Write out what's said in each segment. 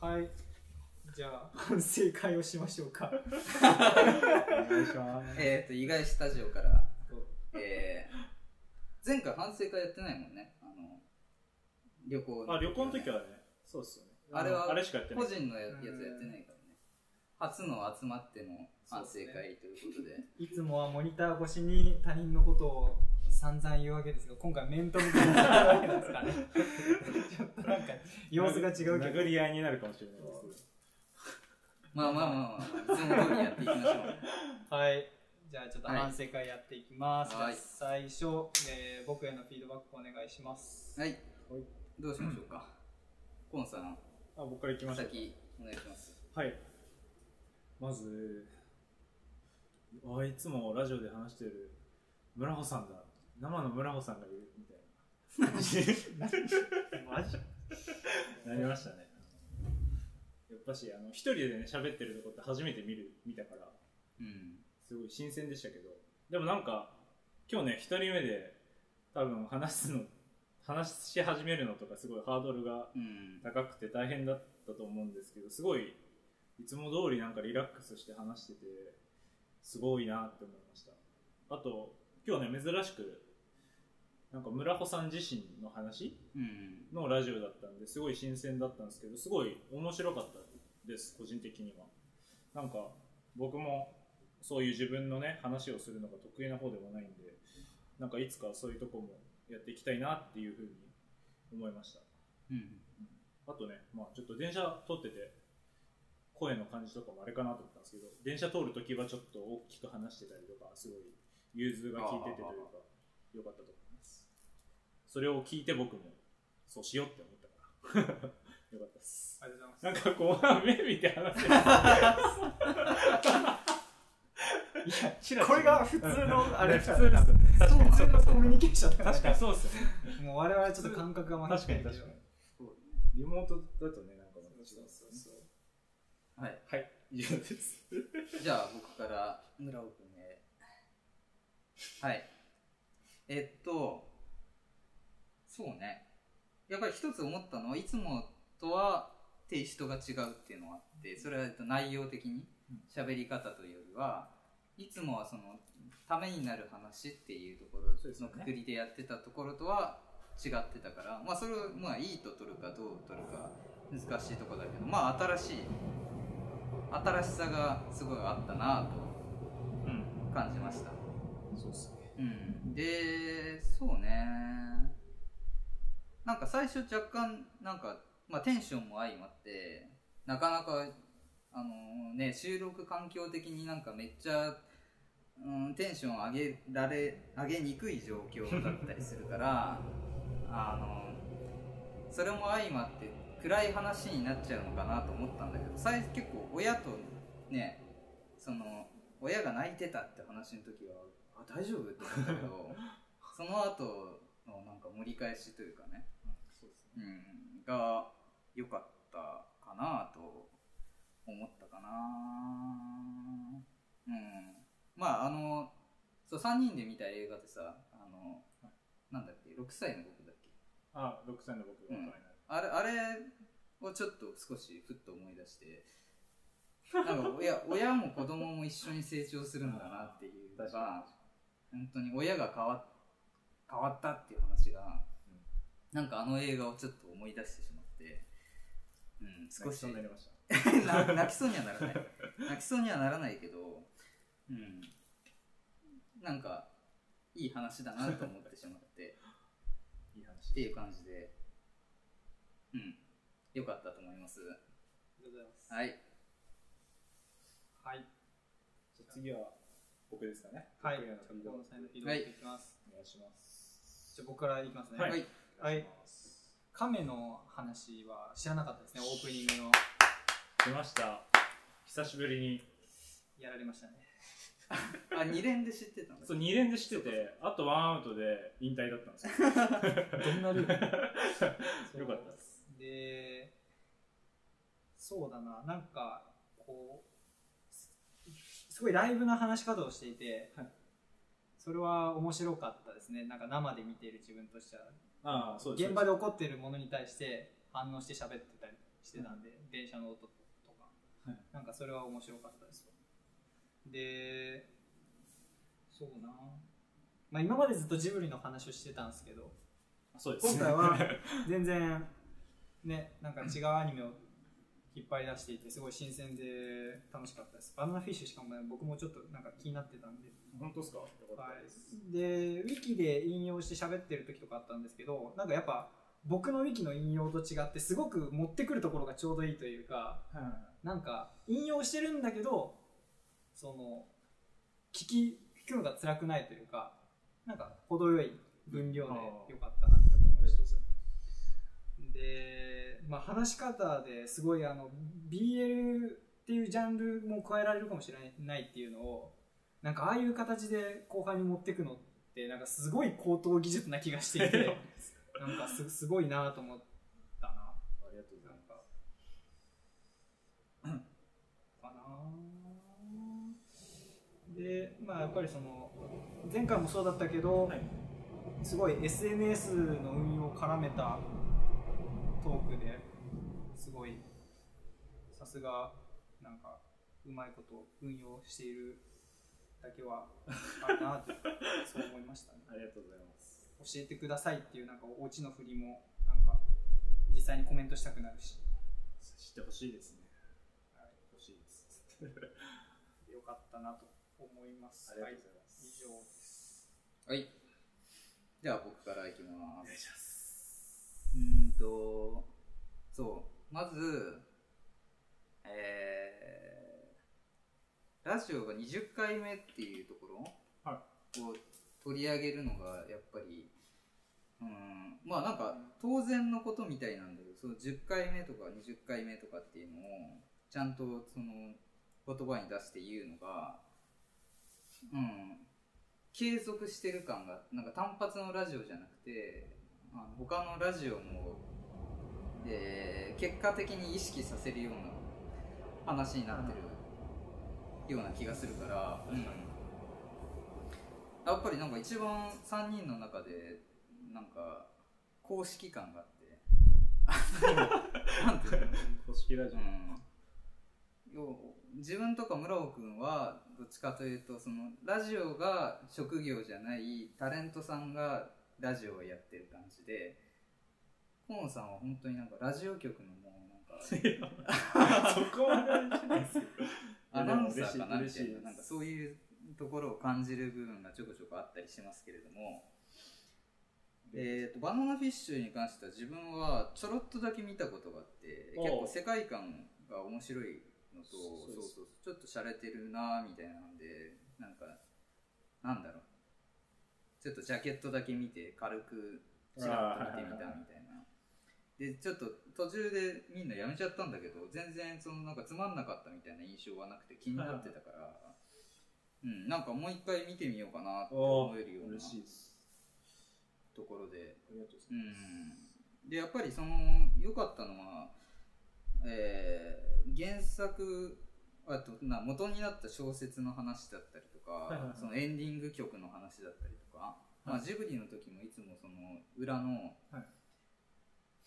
はい。じゃあ、反省会をしましょうか。お願いします。えっ、と、意外スタジオから、えー、前回反省会やってないもんね。あの、旅行あ、旅行の時はね、そうっすよね。あれはあれしかやってない。個人のややつやってないからね。初の集まっての反省会ということで。いつもはモニター越しに他人のことを散々言うわけですが、今回面と向かってわけなんですかね。ちょっとなんか、様子が違うけど。殴り合いになるかもしれないですまあまあまあまあ、いつも通りやっていきましょう。はい。じゃあちょっと反省会やっていきます。はい最初、えー僕へのフィードバックお願いします。はい。どうしましょうか。コンさん、あ、僕から行きましょう。先お願いします。はい。まず、あいつもラジオで話してる村穂さんだ。生の村穂さんがいるみたいなマジなりましたね。やっぱし、あの、一人でね、喋ってるとこって初めて見る、見たから、うん。すごい新鮮でしたけど、でもなんか、今日ね、一人目で、多分話すの、話し始めるのとかすごいハードルがうん。高くて大変だったと思うんですけどすごいいつも通りなんかリラックスして話しててすごいなって思いましたあと今日ね珍しくなんか村穂さん自身の話うん。のラジオだったんですごい新鮮だったんですけどすごい面白かったです個人的にはなんか僕もそういう自分のね話をするのが得意な方でもないんでなんかいつかそういうとこもやっていきたいなっていうふうに思いましたうん。あとね、まあ、ちょっと電車通ってて、声の感じとかもあれかなと思ったんですけど、電車通るときはちょっと大きく話してたりとか、すごい融通が効いててというか、良かったと思います。それを聞いて僕も、そうしようって思ったから、良かったです。ありがとうござないんます。かこう、目見て話してる。これが普通の、あれ、普通です。そう普通のコミュニケーション確かにそうですよね。もう我々ちょっと感覚がまだ確かに確かに。リモートだとね、なんかまた違うんですよね。はい。はい、以上です。じゃあ僕から村尾くんへ。はい。えっと、そうね。やっぱり一つ思ったのは、いつもとはテイストが違うっていうのがあって、それはえっと内容的に喋り方というよりは、いつもはその、ためになる話っていうところのくくりでやってたところとは違ってたから、まあそれをまあいいと取るかどう取るか難しいところだけど、まあ新しい新しさがすごいあったなとうん。感じました。そうっすね。うん。で、そうね。なんか最初若干、なんか、まあテンションも相まって、なかなか、あのね、収録環境的になんかめっちゃ、うん、テンション上げられ、上げにくい状況だったりするから、あの、それも相まって暗い話になっちゃうのかなと思ったんだけど、最初結構親とね、その、親が泣いてたって話の時は、あ、大丈夫？って思ったけど、その後のなんか盛り返しというかね、そうん、が良かったかなと思ったかな。うん。まあ、あの、そう、3人で見た映画でさ、あの、なんだっけ、6歳の僕だっけ？あ、6歳の僕が大人になる。あれ、あれをちょっと少しふっと思い出して、なんか親 親も子供も一緒に成長するんだなっていうのが、本当に親が変わ変わったっていう話が、なんかあの映画をちょっと思い出してしまって、うん、少し少しになりました。な泣きそうにはならない。泣きそうにはならないけど、うん。なんか、いい話だなと思ってしまって、いい話っていう感じで、うん。よかったと思います。ありがとうございます。はい。はい。じゃあ次は僕ですかね。はい。僕じゃあへのいきます。クお願いします。じゃあ僕からいきますね。はいはい。はい。亀の話は知らなかったですね、オープニングの。来ました。久しぶりに。やられましたね。あ、二連で知ってたんだそう、2連でしてて、あとワンアウトで引退だったんですよ。どんなルール？よかったです。で、そうだな、なんか、こう、すすごいライブな話し方をしていて、はいそれは面白かったですね。なんか生で見ている自分としては。ああ、そうです。現場で起こっているものに対して反応して喋ってたりししてたんで、電車の音とか、はい。なんかそれは面白かったですでそうな。まあ今までずっとジブリの話をしてたんですけどあそうです今回は 全然ねなんか違うアニメを引っ張り出していてすごい新鮮で楽しかったです。バナナフィッシュしかもね僕もちょっとなんか気になってたんで。本当ですか？はい。でウィキで引用して喋ってる時とかあったんですけどなんかやっぱ僕のウィキの引用と違ってすごく持ってくるところがちょうどいいというかはい。はいはいなんか引用してるんだけどその聞き聞くのが辛くないというかなんか程よい分量でよかったなって思いました。で、まあ、話し方ですごいあの BL っていうジャンルも加えられるかもしれないっていうのをなんかああいう形で後半に持っていくのってなんかすごい高等技術な気がしていて なんかすすごいなと思ったな。ありがとうございなんまかかな。でまあやっぱりその前回もそうだったけど、はい。すごい SNS の運用を絡めたトークですごいさすがなんかうまいこと運用しているだけはあるなとそう思いましたね。す ありがとうございます。教えてくださいっていうなんかオチの振りもなんか実際にコメントしたくなるし。知ってほしいですね。はい欲しいです。よかったなと思います。ありがとうございます。以上です。はい。では僕からいきます。お願いします。うーんと、そう、まず、えー、ラジオが20回目っていうところはを取り上げるのがやっぱり、うん、まあなんか当然のことみたいなんだけど、その10回目とか20回目とかっていうのをちゃんとその言葉に出して言うのが、うん、継続してる感がなんか単発のラジオじゃなくてあの他のラジオも、えー結果的に意識させるような話になってるような気がするから、うん。やっぱりなんか一番3人の中でなんか公式感があって なんていうの？公式ラジオ、うん。要自分とか村尾君はどっちかというとそのラジオが職業じゃないタレントさんがラジオをやってる感じで河野さんは本当になんかラジオ局のもうなんか そこまですけどアナウンサーかなみたい。ななんかそういうところを感じる部分がちょこちょこあったりしますけれども、えー、とバナナフィッシュに関しては自分はちょろっとだけ見たことがあって結構世界観が面白いのとちょっと洒落てるなみたいなんでなんかなんだろうちょっとジャケットだけ見て軽くちらっと見てみたみたいな。でちょっと途中でみんなやめちゃったんだけど全然そのなんかつまんなかったみたいな印象はなくて気になってたから、うん、なんかもう一回見てみようかなって思えるようなところで。ありがとうござういます、ん。でやっぱりその良かったのは、えー原作あとな元になった小説の話だったりとか、はいはいはい。そのエンディング曲の話だったりとか、まあ、ジブリの時もいつもその裏の、はい。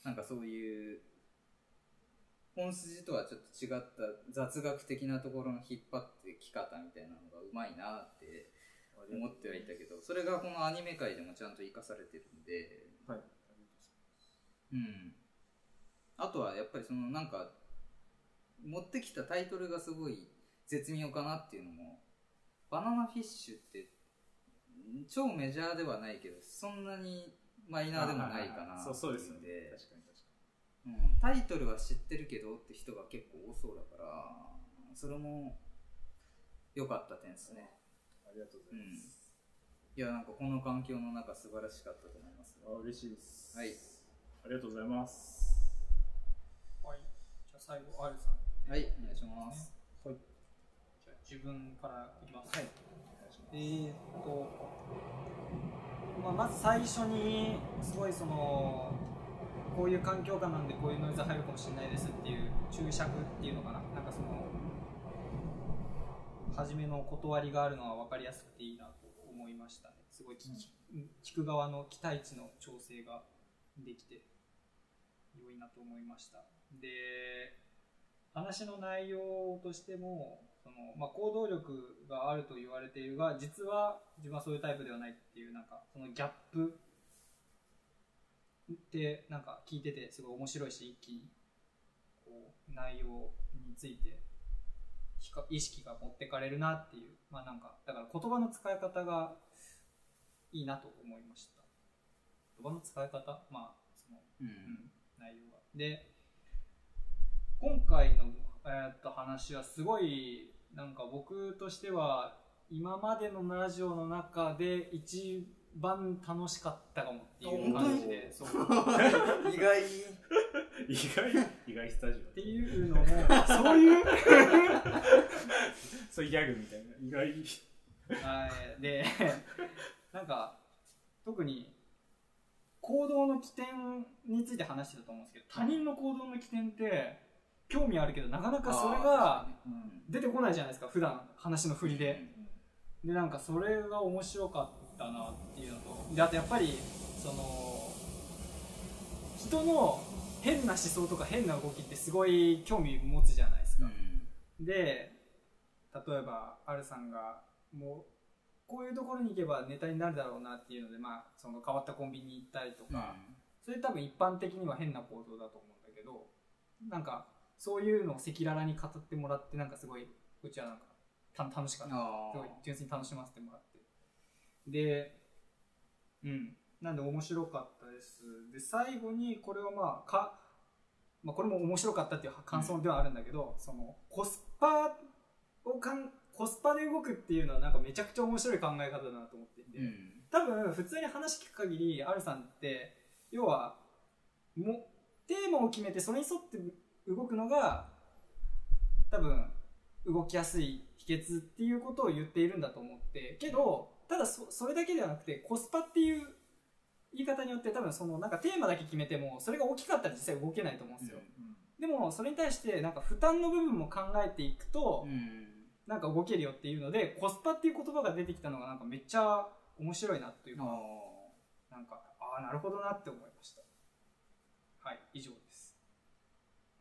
なんかそういう本筋とはちょっと違った雑学的なところの引っ張ってき方みたいなのがうまいなって思ってはいたけどそれがこのアニメ界でもちゃんと生かされてるんで。はい。うん。あとはやっぱりそのなんか持ってきたタイトルがすごい絶妙かなっていうのもバナナフィッシュって超メジャーではないけどそんなにマイナーでもないかなそうそうで。すよっていうんね確かに確かうん、タイトルは知ってるけどって人が結構多そうだからそれも良かった点ですね。にありがとうございます、いやなんかこの環境の中素晴らしかったと思います。あ嬉しいです。はい。ありがとうございます。はい。じゃあ最後 R さんはいお願いします。はい。じゃあ自分からいきます。はい。えーっと、まあ、まず最初にすごいそのこういう環境下なんでこういうノイズ入るかもしれないですっていう注釈っていうのかな。なんかその初めの断りがあるのは分かりやすくていいなと思いましたね。すごい聞く側の期待値の調整ができて良いなと思いました。で話の内容としてもその、まあ、行動力があると言われているが実は自分はそういうタイプではないっていうなんかそのギャップってなんか聞いててすごい面白いし一気にこう内容について意識が持ってかれるなっていうまあなんかだから言葉の使い方がいいなと思いました。言葉の使い方？まあそのうん。うん内容が。で、今回の、えーっと話はすごい、なんか僕としては、今までのラジオの中で一番楽しかったかもっていう感じで、そう。っ 意外？意外？意外スタジオ。ていうのも、そういう、そういうギャグみたいな。意外？はい。で、なんか、特に、行動の起点について話してたと思うんですけど、他人の行動の起点って、興味あるけど、なかなかそれが、うん。出てこないじゃないですか普段話の振りで、でなんかそれが面白かったなっていうのとであとやっぱりその人の変な思想とか変な動きってすごい興味持つじゃないですか、で例えばアルさんがもうこういうところに行けばネタになるだろうなっていうので、まあ、その変わったコンビニに行ったりとか、それ多分一般的には変な行動だと思うんだけどなんかそういうのを赤裸々に語ってもらってなんかすごいうちはなんかた楽しかった。あすごい純粋に楽しませてもらって。でうん。なんで面白かったです。で最後にこれはまあか、まあ、これも面白かったっていう感想ではあるんだけど、そのコスパをかんコスパで動くっていうのはなんかめちゃくちゃ面白い考え方だなと思っていて、うん。多分普通に話聞く限りアルさんって要はもテーマを決めてそれに沿って動くのが多分動きやすい秘訣っていうことを言っているんだと思って。けどただそそれだけではなくてコスパっていう言い方によって多分そのなんかテーマだけ決めてもそれが大きかったら実際動けないと思うんですよ、でもそれに対してなんか負担の部分も考えていくと、うんなんか動けるよっていうのでコスパっていう言葉が出てきたのがなんかめっちゃ面白いなというかあなんかああなるほどなって思いました。はい以上です。ー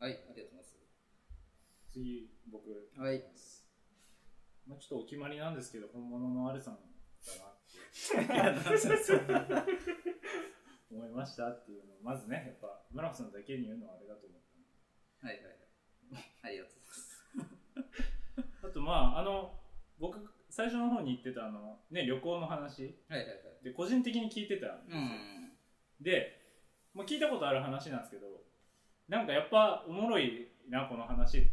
はいありがとうござい次僕。ますはい。まあ、ちょっとお決まりなんですけど本物のアルさんだなって。思いましたっていうのをまずねやっぱ村木さんだけに言うのはあれだと思ったはいはいはい。ありがとうございます。あとまああの僕最初の方に言ってたあの、ね、旅行の話。はいはいはい。で個人的に聞いてたんですよ、うん。で、まあ、聞いたことある話なんですけどなんかやっぱおもろいなこの話って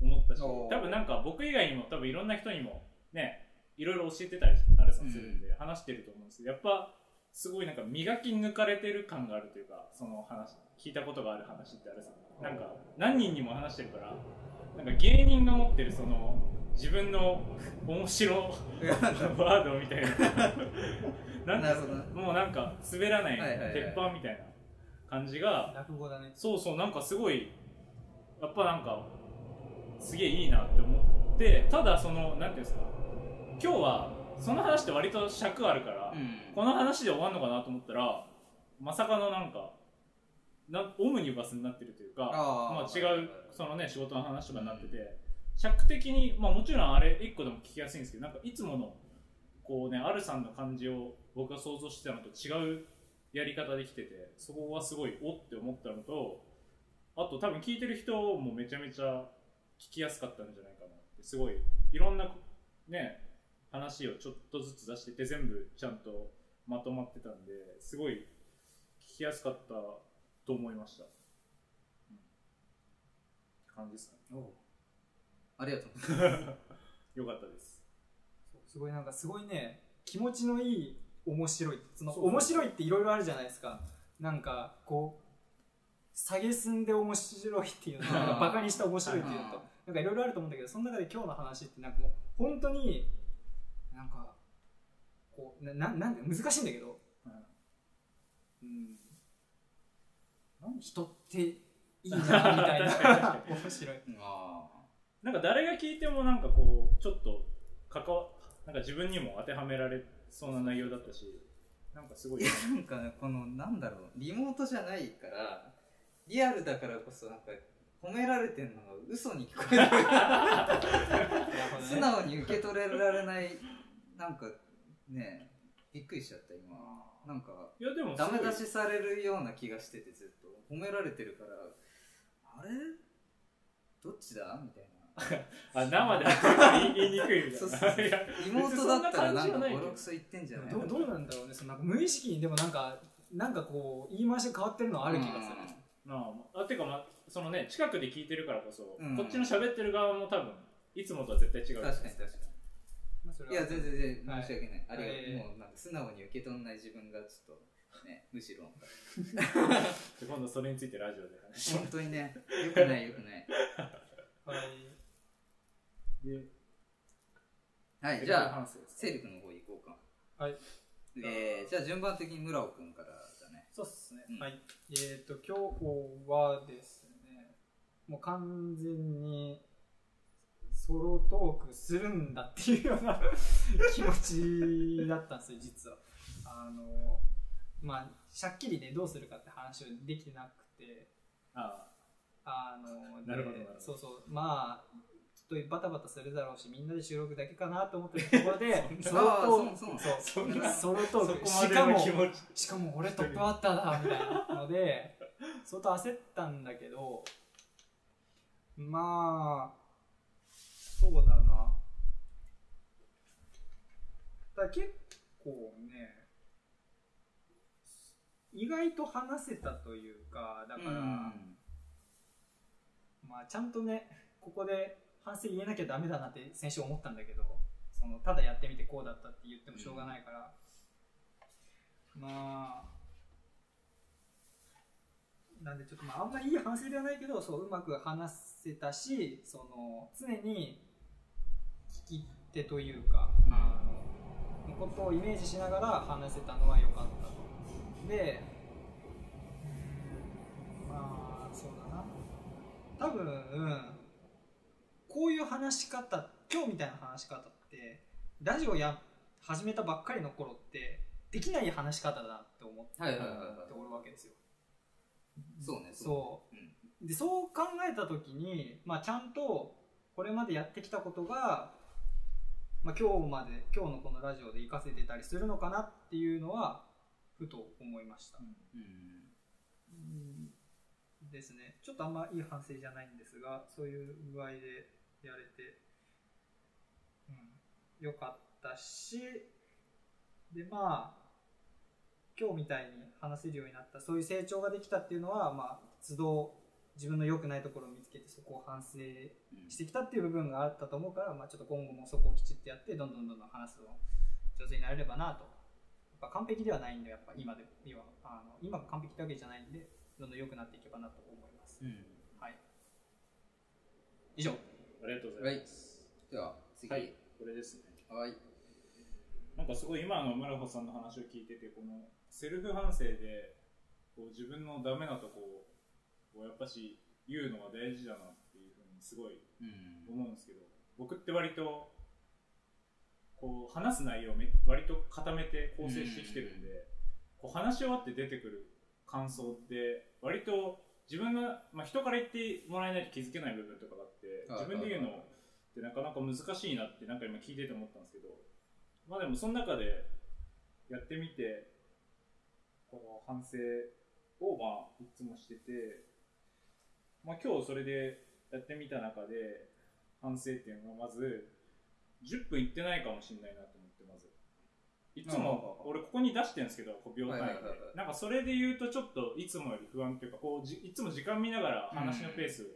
思ったし多分なんか僕以外にも多分いろんな人にもねいろいろ教えてたりあるさんするんで話してると思うんですけどやっぱすごいなんか磨き抜かれてる感があるというかその話聞いたことがある話ってあるさん。なんか何人にも話してるからなんか芸人が持ってるその自分の面白 ワードみたいな。なんもうなんか滑らない。鉄板みたいな感じが落語だね。そうそうなんかすごいやっぱなんかすげえいいなって思ってただそのなんていうんですか今日はその話って割と尺あるから、うん。この話で終わるのかなと思ったらまさかのなんかなオムニバスになってるというかまあ、違うそのね仕事の話とかになってて、尺的に、まあ、もちろんあれ1個でも聞きやすいんですけどなんかいつものこうねアルさんの感じを僕が想像してたのと違うやり方できててそこはすごいおって思ったのとあと多分聞いてる人もめちゃめちゃ聞きやすかったんじゃないかなってすごいいろんなね話をちょっとずつ出してて全部ちゃんとまとまってたんですごい聞きやすかったと思いました、うん、感じですかね。ありがとう。よかったです。すごいなんかすごいね気持ちのいい面白い。その面白いっていろいろあるじゃないですか。なんかこう下げすんで面白いっていうの。と バカにした面白いっていうのと。なんかいろいろあると思うんだけどその中で今日の話ってなんかもう本当になんかこうなななんて難しいんだけど、うん、人っていいなみたいな。面白い。あなんか誰が聞いてもなんかこうちょっと関わなんか自分にも当てはめられそうな内容だったしなんかすごいーなんかねこのなんだろう。リモートじゃないからリアルだからこそなんか褒められてんのが嘘に聞こえる。素直に受け取れられないなんかねびっくりしちゃった今。なんかいやでもダメ出すしされるような気がしててずっと。褒められてるからあれ？どっちだ？みたいなあ生で言い言いにくいみたそういそうそう。な妹だったらなんか別にそんな感じはないってんじゃない？どうどうなんだろうね。そのなんか無意識にでもなんかなんかこう言い回しが変わってるのはある気がする、まあ、あてかまあそのね近くで聞いてるからこそ、うん。こっちの喋ってる側も多分いつもとは絶対違う確かに確かまあいや全然全然申し訳ない、ありがとう、はいもうなんか素直に受け取んない自分がちょっとね。むしろで今度それについてラジオで話本当にね。よくないよくない。はい。すではいじゃあセリフの方行こうか。はい。えー、じゃあ順番的に村尾くんからだね。そうっすね、うん。はい。えっ、と今日はですねもう完全にソロトークするんだっていうような気持ちだったんですよ 実は。あのまあしゃっきりねどうするかって話をできてなくて。ああのなるほどなるほど。そうそう。まあとバタバタするだろうしみんなで収録だけかなと思ってるところで ソロトーク。しかもしかも俺トップバッターだみたいなので相当焦ったんだけどまあそうだな。だ結構ね意外と話せたというかだから、まあちゃんとねここで反省言えなきゃダメだなって先週思ったんだけどそのただやってみてこうだったって言ってもしょうがないから、まあなんでちょっとまああんまりいい反省ではないけどそううまく話せたしその常に聞き手というか、うんあのことをイメージしながら話せたのは良かったと。でまあそうだな。多分こういう話し方今日みたいな話し方ってラジオや始めたばっかりの頃ってできない話し方だって思っておるわけですよ。そうね。そう。うん。でそう考えた時に、まあ、ちゃんとこれまでやってきたことが、まあ、今日まで今日のこのラジオで活かせてたりするのかなっていうのはふと思いました、うん。うん。ですね。ちょっとあんまいい反省じゃないんですがそういう具合でやれて、うん、よかったしでまあ今日みたいに話せるようになったそういう成長ができたっていうのはまあ都度自分の良くないところを見つけてそこを反省うんしてきたっていう部分があったと思うから、まあ、ちょっと今後もそこをきちっとやってどんどんどんどん話すの上手になれればなと。やっぱ完璧ではないんでやっぱ今で今あの今が完璧だけじゃないんでどんどん良くなっていけばなと思います、うん。はい。以上ありがとうござはいいます、では次。ははいい、これですね。はなんかすごい今の村穂さんの話を聞いててこのセルフ反省でこう自分のダメなとこをやっぱし言うのは大事だなっていうふうにすごいうん。思うんですけど僕って割とこう話す内容をめ割と固めて構成してきてるんで、こう話し終わって出てくる感想って割と自分の、まあ、人から言ってもらえないと気づけない部分とかがあってはい自分で言うのってなかなか難しいなってなんか今聞いてて思ったんですけどまあでもその中でやってみてこの反省をまあいつもしてて、まあ、今日それでやってみた中で反省っていうのはまず10分いってないかもしれないなといつも。俺ここに出してるんですけどこう秒単位でなんかそれで言うとちょっといつもより不安というかこうじいつも時間見ながら話のペース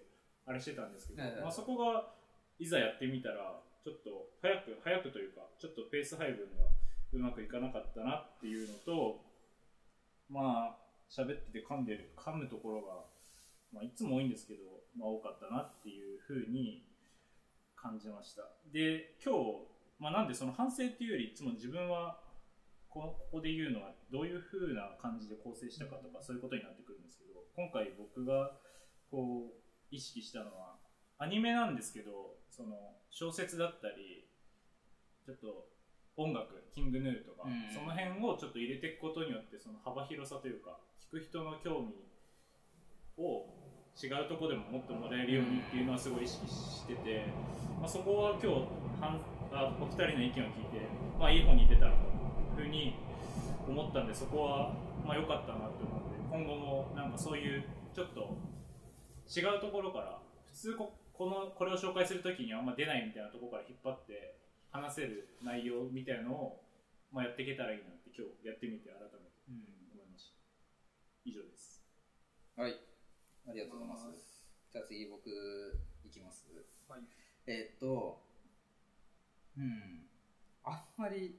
あれしてたんですけど、まあ、そこがいざやってみたらちょっと早く早くというかちょっとペース配分がうまくいかなかったなっていうのとまあ喋ってて噛んでる噛むところが、まあ、いつも多いんですけど、まあ、多かったなっていうふうに感じました。で今日、まあ、なんでその反省っていうよりいつも自分はこのここで言うのはどういうふうな感じで構成したかとかそういうことになってくるんですけど今回僕がこう意識したのはアニメなんですけどその小説だったりちょっと音楽キングヌーとか、うん。その辺をちょっと入れていくことによってその幅広さというか聞く人の興味を違うとこでももっともらえるようにっていうのはすごい意識してて、まあ、そこは今日はんあお二人の意見を聞いて、まあ、いい方に出たのふうに思ったんでそこはまあ良かったなと思って今後もなんかそういうちょっと違うところから普通ここのこれを紹介するときにあんま出ないみたいなところから引っ張って話せる内容みたいなのを、まあ、やっていけたらいいなって今日やってみて改めて思いました。以上です。はい。ありがとうございます。じゃあ次僕、いきます。はいえーっと、うん。あんまり、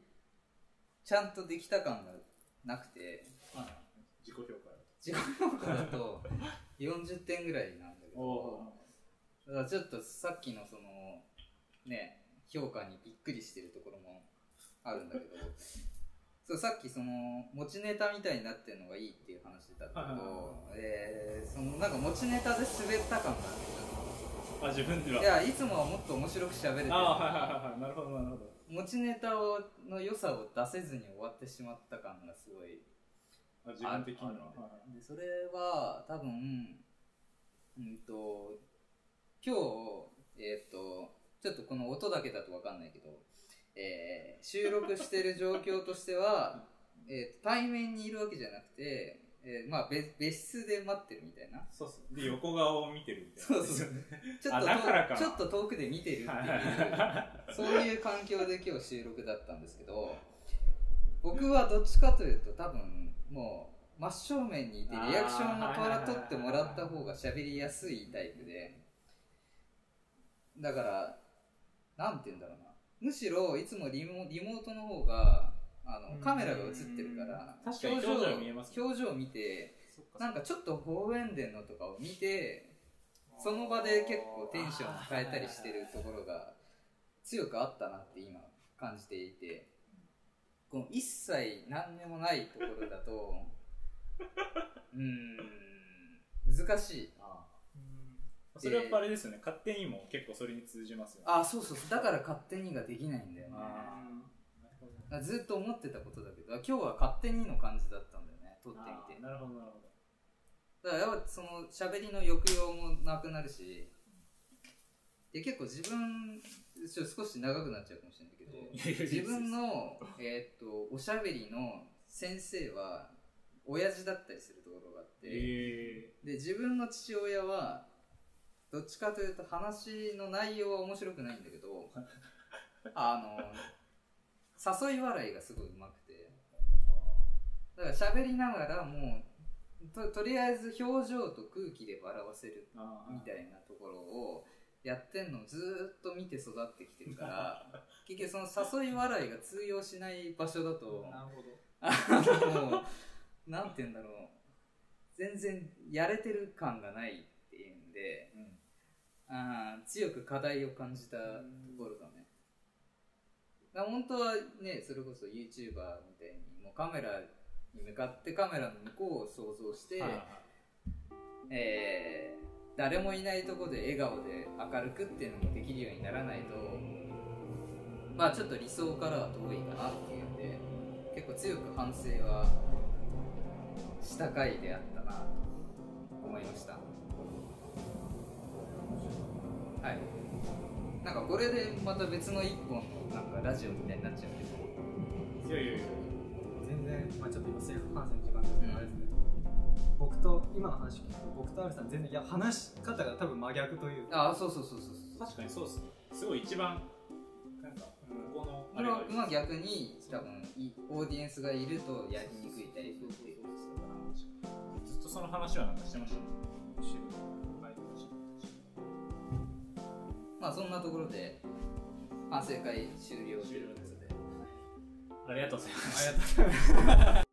ちゃんとできた感がなくて、自己評価。自己評価だと40点ぐらいなんだけど、おだからちょっとさっきのその、ね、評価にびっくりしてるところもあるんだけど、そうさっきその持ちネタみたいになってるのがいいっていう話だったけど、えーそのなんか持ちネタで滑った感がああ自分では。るいやいつもはもっと面白く喋れてる。あはいはいはいはい。なるほどなるほど持ちネタをの良さを出せずに終わってしまった感がすごいあ自分的にはででそれは多分うんと今日えっ、とちょっとこの音だけだと分かんないけど、えー収録してる状況としては、えー対面にいるわけじゃなくて、えーまあ別別室で待ってるみたいな。そうっす。で横顔を見てるみたいな。そうそう。ちょっあとだからかとちょっと遠くで見てるっていう。そういう環境で今日収録だったんですけど僕はどっちかというと多分もう真正面にいてリアクションを取ら取ってもらった方が喋りやすいタイプで。だからなんて言うんだろうな。むしろいつもリモリモートの方があのカメラが映ってるから確かに表情見えますね。表情見てなんかちょっと微笑んでんのとかを見てその場で結構テンションを変えたりしてるところが強くあったなって今感じていてこの一切何でもないところだとうーん難しい。あそれはやっぱあれですよね。勝手にも結構それに通じますよね。あそうそうそう。だから勝手にができないんだよねずっと思ってたことだけど今日は勝手にの感じだったんだよね撮ってみて。なるほどなるほど。だからやっぱその喋りの抑揚もなくなるしで結構自分ちょ少し長くなっちゃうかもしれないけど自分の、えーっとおしゃべりの先生は親父だったりするところがあって、えで自分の父親はどっちかというと話の内容は面白くないんだけど あの誘い笑いがすごいうまくて。だから喋りながらもうととりあえず表情と空気で笑わせるあみたいなところをやってんのをずーっと見て育ってきてるから 結局その誘い笑いが通用しない場所だとなるほど。あうなんて言うんだろう。全然やれてる感がないっていうんでうん。あー強く課題を感じたところだねだ本当はねそれこそ YouTuber みたいにもうカメラに向かってカメラの向こうを想像して、はいはいえー誰もいないところで笑顔で明るくっていうのもできるようにならないとまあちょっと理想からは遠いかなっていうんで結構強く反省はした回であったなと思いました。はいなんかこれでまた別の一本のなんかラジオみたいになっちゃうけど。いやいやいや全然、まあ、ちょっと今セルフ観戦の時間ですけど、あれですね。僕と今の話聞くと僕とアルさん全然いや話し方が多分真逆というか。ああそうそうそうそうそう。確かにそうっす。ねすごい一番なんかここのあれがまあまあ逆に多分いオーディエンスがいるとやりにくいタイプっていうことですからずっとその話はなんかしてました。ねまあそんなところで反省会終了ということで。ありがとうございます。ありがとうございます